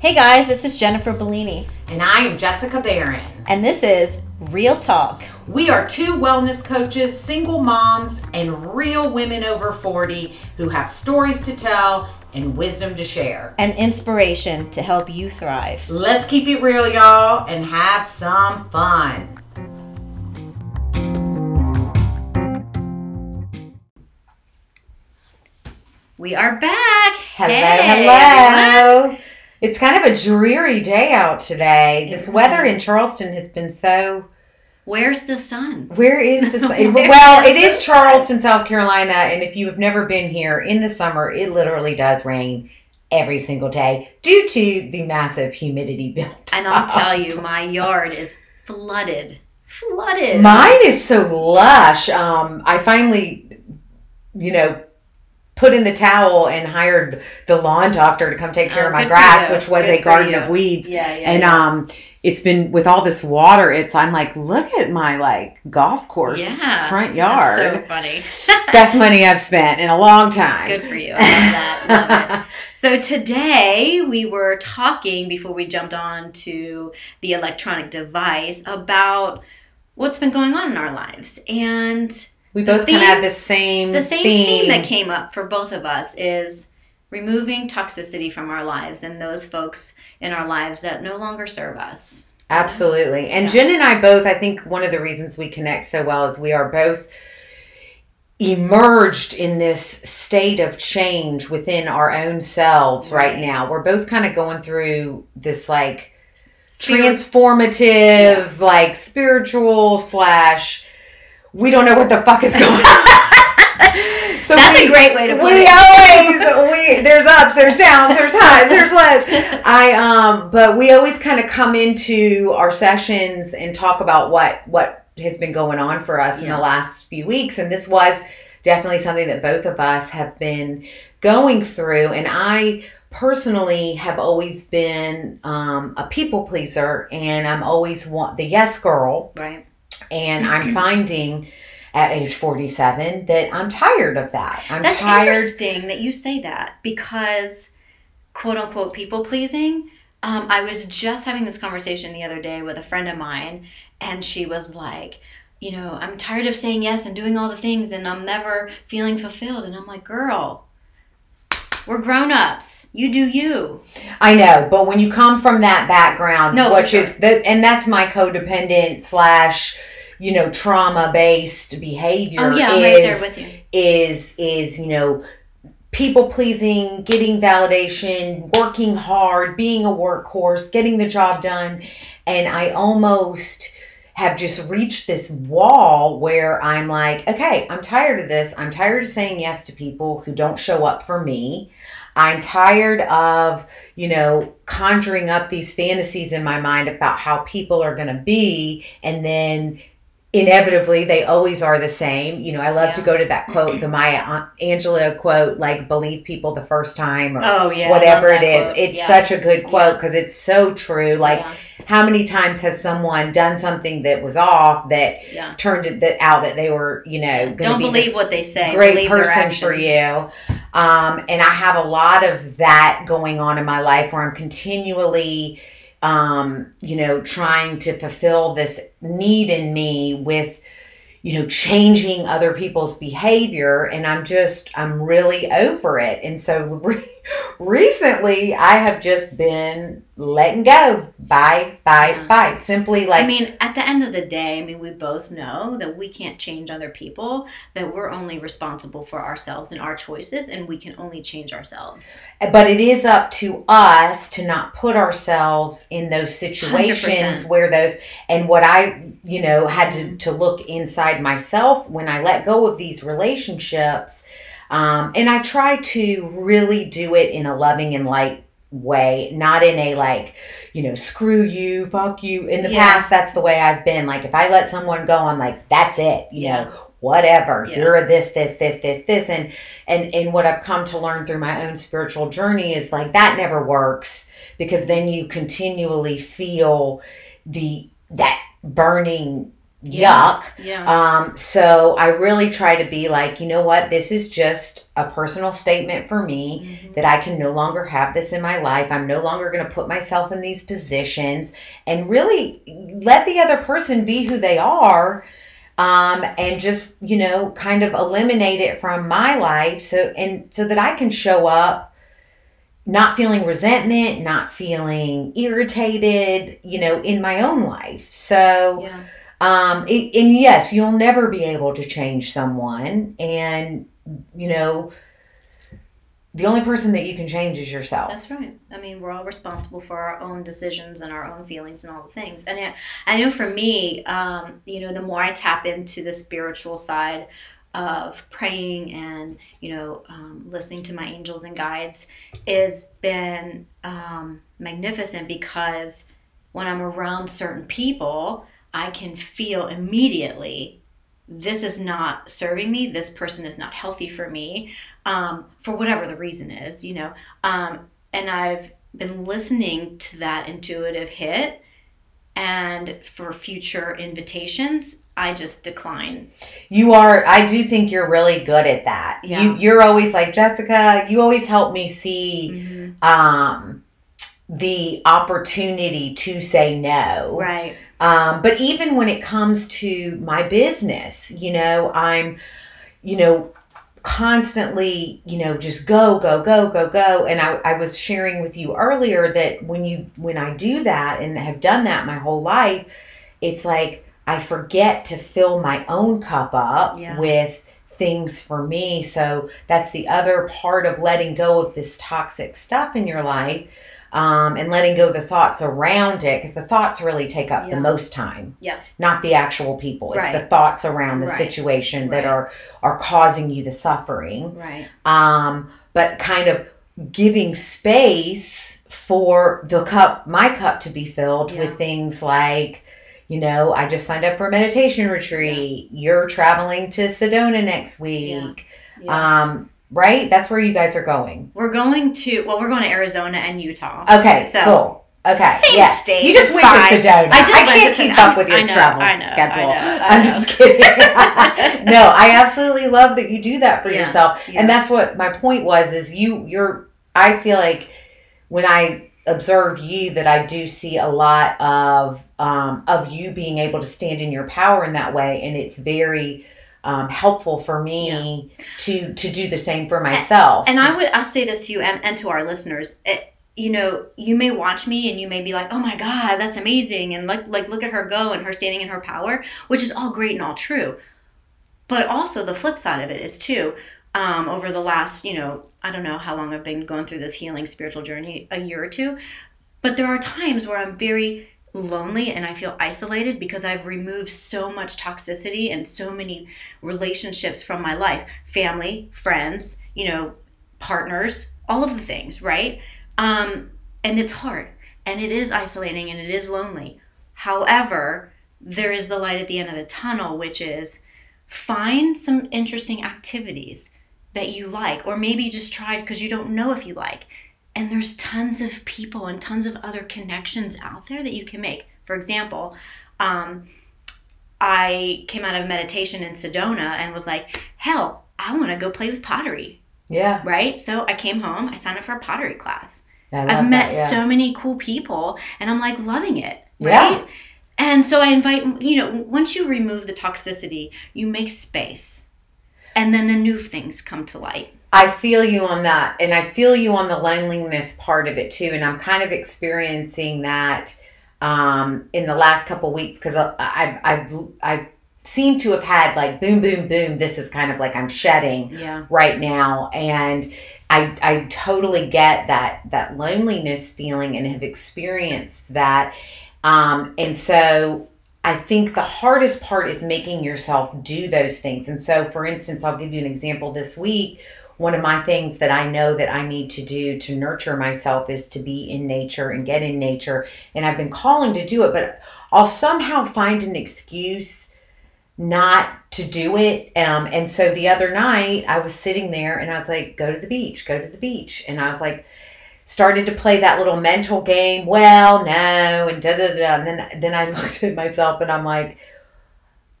Hey guys, this is Jennifer Bellini, And I am Jessica Barron. and this is Real Talk. We are two wellness coaches, single moms, and real women over 40 who have stories to tell and wisdom to share. and inspiration to help you thrive. Let's keep it real, y'all, and have some fun. We are back. Hello, Hey, hello. It's kind of a dreary day out today. This weather is. in Charleston has been so. Where's the sun? Where is the sun? well, it is? Charleston, South Carolina, and if you have never been here in the summer, it literally does rain every single day due to the massive humidity built. And I'll tell you, my yard is flooded. Flooded. Mine is so lush. Um, I finally, you know, put in the towel and hired the lawn doctor to come take care Oh, of my grass, which was Good a garden you. of weeds. Yeah, yeah. And yeah. um, it's been with all this water. It's I'm like, look at my like golf course yeah. front yard. so funny. Best money I've spent in a long time. Good for you. I love that. Love it. So today we were talking before we jumped on to the electronic device about what's been going on in our lives. And we The both kind of had the same the same theme. theme that came up for both of us is removing toxicity from our lives and those folks in our lives that no longer serve us. Absolutely. And Yeah. Jen and I both, I think one of the reasons we connect so well is we are both emerged in this state of change within our own selves right, Right. now. We're both kind of going through this like Spirit- transformative, like spiritual slash we don't know what the fuck is going on. so That's we- a great way to put we it. always we there's ups, there's downs, there's highs, there's lows. I um but we always kind of come into our sessions and talk about what what has been going on for us in the last few weeks and this was definitely something that both of us have been going through and I personally have always been um, a people pleaser and I'm always want the yes girl Right. And I'm finding at age 47 that I'm tired of that. I'm That's tired interesting that you say that because, quote unquote, people pleasing. Um, I was just having this conversation the other day with a friend of mine, and she was like, you know, I'm tired of saying yes and doing all the things, and I'm never feeling fulfilled. And I'm like, girl, we're grown ups. You do you. I know, but when you come from that background, No, which is that, and that's my codependent slash, you know, trauma based behavior. Oh yeah, is, right there with you. is is you know people pleasing getting validation working hard being a workhorse getting the job done and i almost have just reached this wall where i'm like okay i'm tired of this i'm tired of saying yes to people who don't show up for me i'm tired of you know conjuring up these fantasies in my mind about how people are going to be and then inevitably they always are the same you know i love to go to that quote the maya An- angelou quote like believe people the first time or Oh yeah, whatever it is quote. it's Yeah. such a good quote Yeah. because it's so true like yeah, how many times has someone done something that was off that yeah. turned it that out that they were you know Don't be believe what they say. great believe person for you. Um, and I have a lot of that going on in my life where I'm continually, um, you know, trying to fulfill this need in me with, you know, changing other people's behavior. And I'm just, I'm really over it. And so recently I have just been letting go. Bye, bye, Yeah. bye. Simply like, I mean, at the end of the day, I mean, we both know that we can't change other people, that we're only responsible for ourselves and our choices, and we can only change ourselves. but it is up to us to not put ourselves in those situations 100%. where those and what i you know had to, mm-hmm. to look inside myself when i let go of these relationships um, and i try to really do it in a loving and light way not in a like you know screw you fuck you in the Yeah. past that's the way i've been like if i let someone go i'm like that's it you Yeah. know whatever Yeah. you're this this this this this and and and what I've come to learn through my own spiritual journey is like that never works because then you continually feel the that burning yuck. Yeah. Um, so I really try to be like, you know what, this is just a personal statement for me Mhm. that I can no longer have this in my life. I'm no longer going to put myself in these positions and really let the other person be who they are. Um, and just you know, kind of eliminate it from my life, so and so that I can show up, not feeling resentment, not feeling irritated, you know, in my own life. So, Yeah. Um, and yes, you'll never be able to change someone, and you know, the only person that you can change is yourself. That's right. I mean, we're all responsible for our own decisions and our own feelings and all the things. And I, I know for me, um, you know, the more I tap into the spiritual side of praying and you know um, listening to my angels and guides has been um, magnificent because when I'm around certain people, I can feel immediately this is not serving me. This person is not healthy for me, um, for whatever the reason is, you know. Um, and I've been listening to that intuitive hit, and for future invitations, I just decline. You are. I do think you're really good at that. Yeah. You, you're always like Jessica. You always help me see um, the opportunity to say no. Right. Um, but even when it comes to my business, you know, I'm, you know, constantly, you know, just go, go, go, go, go. And I, I was sharing with you earlier that when you, when I do that and have done that my whole life, it's like I forget to fill my own cup up Yeah. with things for me. So that's the other part of letting go of this toxic stuff in your life um, and letting go of the thoughts around it because the thoughts really take up Yeah. the most time. Yeah. Not the actual people. It's the thoughts around the Right. situation that Right. are are causing you the suffering. Right. Um, but kind of giving space for the cup, my cup to be filled Yeah. with things like, you know, I just signed up for a meditation retreat. You're traveling to Sedona next week. Yeah. Um, right? That's where you guys are going. we're going to well, we're going to Arizona and Utah. Okay, So, cool. Okay, same yeah. state, You just went fine. to Sedona. I just went can't keep up with your I know, travel I know, I schedule. I I'm just kidding. no, I absolutely love that you do that for Yeah, yourself, yeah. and that's what my point was. Is you, you're. I feel like when I observe you, that I do see a lot of um, of you being able to stand in your power in that way, and it's very. Um, helpful for me to to do the same for myself. And To- I would I'll say this to you and, and to our listeners. It, you know, you may watch me and you may be like, "Oh my God, that's amazing!" And like, like look at her go and her standing in her power, which is all great and all true. But also the flip side of it is too. Um, over the last, you know, I don't know how long I've been going through this healing spiritual journey, a year or two, but there are times where I'm very lonely and I feel isolated because I've removed so much toxicity and so many relationships from my life family, friends, you know, partners, all of the things, right? Um, and it's hard and it is isolating and it is lonely. However, there is the light at the end of the tunnel, which is find some interesting activities that you like, or maybe just tried because you don't know if you like. And there's tons of people and tons of other connections out there that you can make. For example, um, I came out of meditation in Sedona and was like, hell, I want to go play with pottery, yeah, right? So I came home, I signed up for a pottery class. I've met that, yeah. so many cool people and I'm like loving it, Yeah. right? And so I invite, you know, once you remove the toxicity, you make space. And then the new things come to light. I feel you on that. And I feel you on the loneliness part of it too. And I'm kind of experiencing that um, in the last couple weeks because I've, I've, I've seem to have had like boom, boom, boom. This is kind of like I'm shedding Yeah. right now. And I, I totally get that, that loneliness feeling and have experienced that. Um, and so I think the hardest part is making yourself do those things. And so, for instance, I'll give you an example this week. One of my things that I know that I need to do to nurture myself is to be in nature and get in nature. And I've been calling to do it, but I'll somehow find an excuse not to do it. Um, and so the other night I was sitting there and I was like, go to the beach, go to the beach. And I was like, started to play that little mental game. Well, no, and da da da. And then then I looked at myself and I'm like,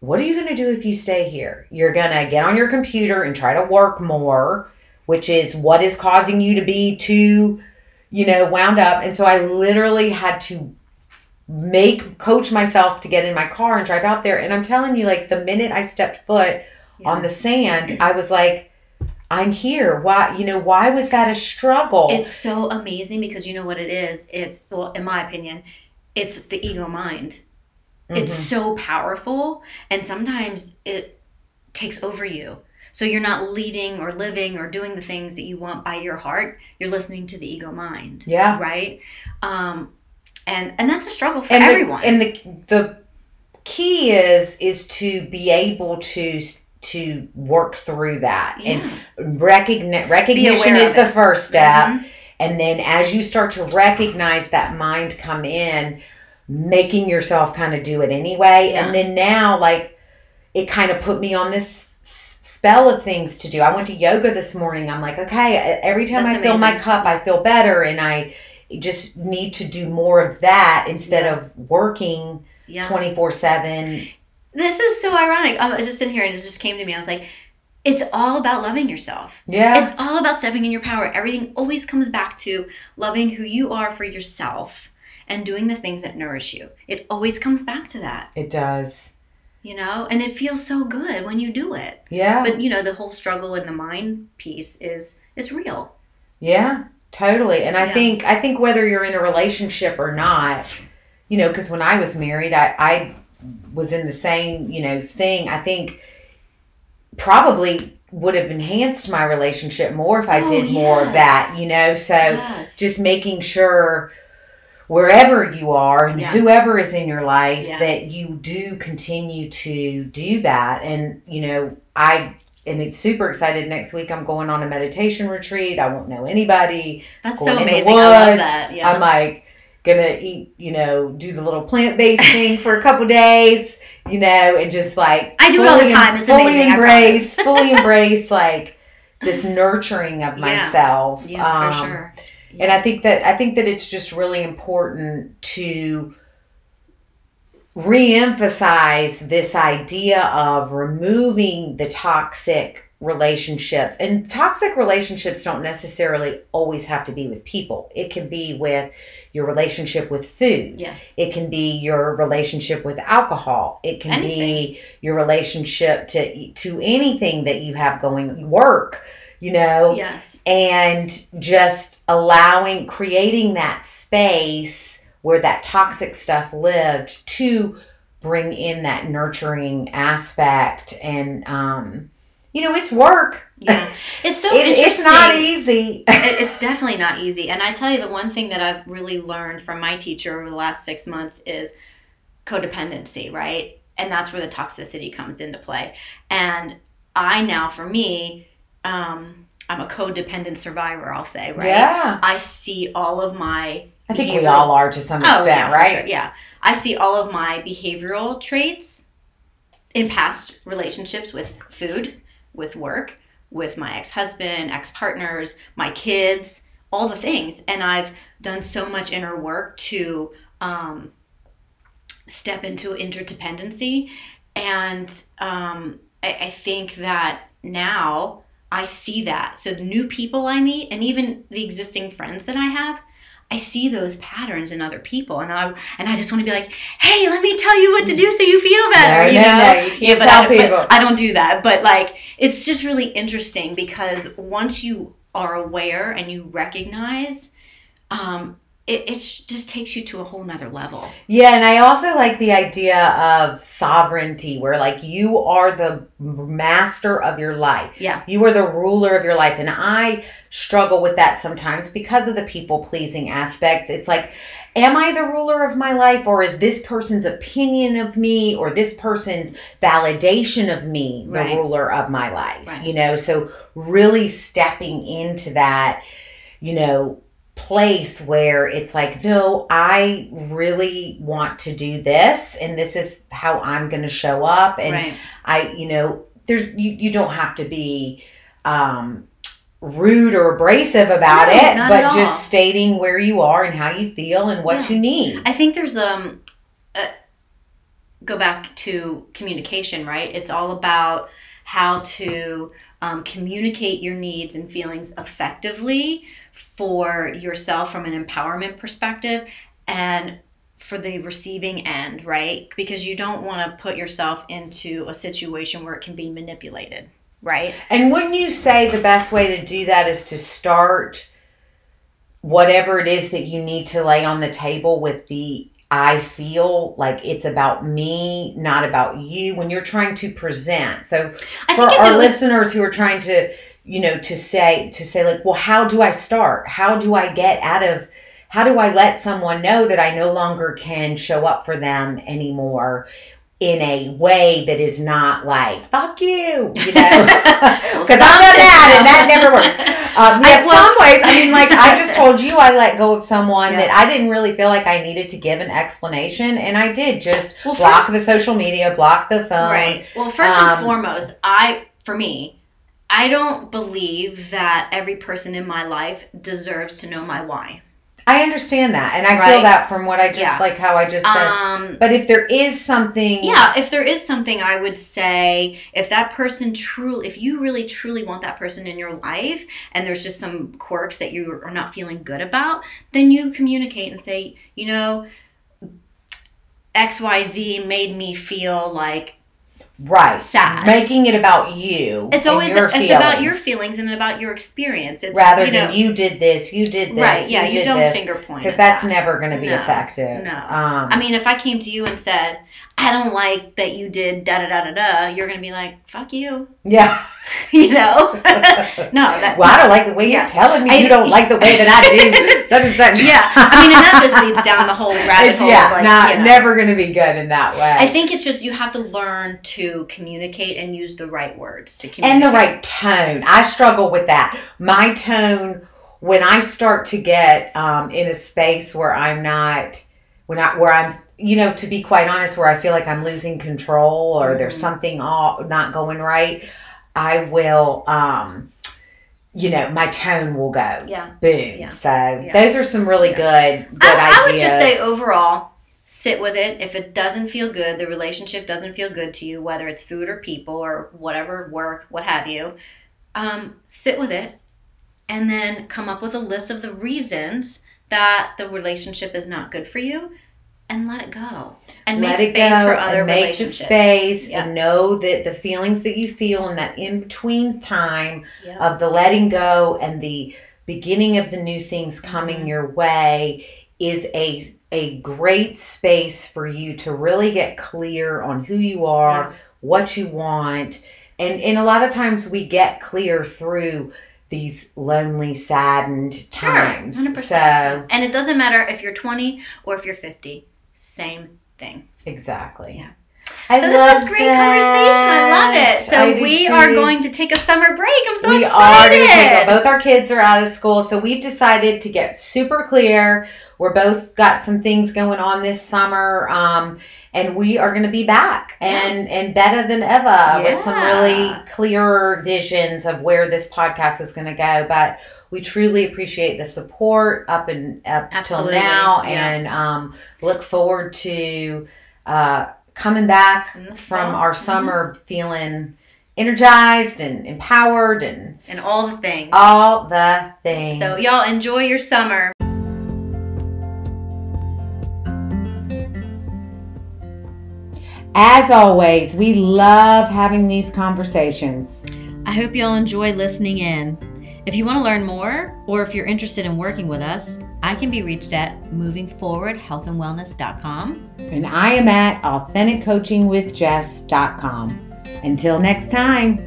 what are you going to do if you stay here? You're going to get on your computer and try to work more, which is what is causing you to be too, you know, wound up. And so I literally had to make coach myself to get in my car and drive out there. And I'm telling you, like the minute I stepped foot Yeah. on the sand, I was like, I'm here. Why, you know, why was that a struggle? It's so amazing because you know what it is? It's, well, in my opinion, it's the ego mind. It's Mhm. so powerful, and sometimes it takes over you. So you're not leading or living or doing the things that you want by your heart. You're listening to the ego mind. Yeah. Right? Um, and and that's a struggle for and everyone. The, and the the key is is to be able to to work through that and recognize recognition is the first step Mhm. and then as you start to recognize that mind come in making yourself kind of do it anyway Yeah. and then now like it kind of put me on this spell of things to do i went to yoga this morning i'm like okay every time That's i fill my cup i feel better and i just need to do more of that instead Yeah. of working Yeah. 24 7 This is so ironic. I was just in here and it just came to me. I was like, it's all about loving yourself. yeah It's all about stepping in your power. Everything always comes back to loving who you are for yourself and doing the things that nourish you. It always comes back to that, it does you know? And it feels so good when you do it. yeah But you know, the whole struggle in the mind piece is is real. Yeah, totally. And I Yeah. think I think whether you're in a relationship or not, you know, because when I was married, I, I was in the same, you know, thing. I think probably would have enhanced my relationship more if I Oh, did more of that, you know. So yes. just making sure wherever you are and Yes. whoever is in your life Yes. that you do continue to do that and you know i am super excited next week i'm going on a meditation retreat i won't know anybody That's so amazing. i love that yeah. i'm like gonna eat you know do the little plant-based thing for a couple days you know and just like I do it all the time. It's fully amazing, embrace fully embrace like this nurturing of Yeah. myself yeah, Um, for sure. And I think that I think that it's just really important to re-emphasize this idea of removing the toxic relationships. And toxic relationships don't necessarily always have to be with people. It can be with your relationship with food. Yes. It can be your relationship with alcohol. It can be your relationship to to anything that you have going work, you know Yes. and just allowing creating that space where that toxic stuff lived to bring in that nurturing aspect and um you know it's work Yeah. It's so It- it's not easy It- it's definitely not easy. And I tell you, the one thing that I've really learned from my teacher over the last six months is codependency, right? And that's where the toxicity comes into play. And I now, for me, um, I'm a codependent survivor, I'll say, right? yeah I see all of my. i think we all are to some extent Oh, yeah, right sure, Yeah. I see all of my behavioral traits in past relationships with food, with work, with my ex husband, ex partners, my kids, all the things. And I've done so much inner work to um, step into interdependency. And um, I, I think that now I see that. So the new people I meet, and even the existing friends that I have, I see those patterns in other people, and I and I just want to be like, "Hey, let me tell you what to do so you feel better." No, you no, know, no, you can't but tell I, but people. I don't do that, but like, it's just really interesting because once you are aware and you recognize, um, it, it just takes you to a whole nother level. Yeah, and I also like the idea of sovereignty, where like you are the master of your life. Yeah. You are the ruler of your life. And I struggle with that sometimes because of the people pleasing aspects. It's like, am I the ruler of my life, or is this person's opinion of me, or this person's validation of me the Right. ruler of my life? Right. You know, so really stepping into that, you know, place where it's like, no, I really want to do this and this is how I'm going to show up and right. I, you know, there's you you don't have to be um rude or abrasive about No, it, but just stating where you are and how you feel and what Yeah. you need. I think there's um, uh, go back to communication, right? It's all about how to um, communicate your needs and feelings effectively for yourself from an empowerment perspective and for the receiving end, right? Because you don't want to put yourself into a situation where it can be manipulated, right? And wouldn't you say the best way to do that is to start whatever it is that you need to lay on the table with the I feel like it's about me, not about you when you're trying to present. So for our goes- listeners who are trying to, you know, to say to say like, well, how do I start? How do I get out of how do I let someone know that I no longer can show up for them anymore in a way that is not like fuck you, you know? Because I'm done that and that never works. Um, yeah, well- some ways. I mean, like I just told you, I let go of someone Yeah. that I didn't really feel like I needed to give an explanation, and I did just Well, block first- the social media, block the phone. Right. Well, first Um, and foremost, I for me, I don't believe that every person in my life deserves to know my why. I understand that, and I feel that from what I just Yeah. like how I just said. Um but if there is something, yeah, if there is something I would say if that person truly if you really truly want that person in your life and there's just some quirks that you are not feeling good about, then you communicate and say, you know, XYZ made me feel like right, sad. making it about you. It's always it's about your feelings, and about your experience. It's rather you than know, you did this, you did this, right. Yeah, you, did don't this, finger point because that's that. never going to be No, effective. no. Um, I mean, if I came to you and said, "I don't like that you did da da da da da," you're gonna be like, "Fuck you," yeah. you know? no, that. Well, I don't like the way Yeah. you're telling me I- you don't like the way that I do such and such. yeah, I mean, and that just leads down the whole rabbit it's hole. yeah, of like, not you know. never to be good in that way. I think it's just you have to learn to communicate and use the right words to communicate and the right tone. I struggle with that. My tone when I start to get um, in a space where I'm not, when I where I'm, you know, to be quite honest, where I feel like I'm losing control or there's Mhm. something all not going right, I will, um, you know, my tone will go Yeah. boom. Yeah. So Yeah. those are some really good good I, ideas. I would just say overall, sit with it. If it doesn't feel good, the relationship doesn't feel good to you, whether it's food or people or whatever, work, what have you, um, sit with it and then come up with a list of the reasons that the relationship is not good for you and let it go. And let make it space for other and make the relationships. space Yeah. and know that the feelings that you feel in that in between time Yeah. of the letting go and the beginning of the new things coming Mhm. your way is a a great space for you to really get clear on who you are, what you want. And and a lot of times we get clear through these lonely, saddened Sure, times. 100%. So And it doesn't matter if you're 20 or if you're 50. Same thing. exactly. Yeah. I So this was great conversation. I love it. So I we too. are going to take a summer break. I'm so excited. we are going to take both our kids are out of school, so we've decided to get super clear. We're both got some things going on this summer, um, and we are going to be back and and better than ever with some really clearer visions of where this podcast is going to go. But we truly appreciate the support up and up Absolutely, till now, yeah. and um, look forward to uh, coming back the from our summer feeling energized and empowered and and all the things. all the things. So y'all enjoy your summer. As always, we love having these conversations. I hope y'all enjoy listening in. If you want to learn more or if you're interested in working with us, I can be reached at movingforwardhealthandwellness.com. And I am at authenticcoachingwithjess.com. Until next time.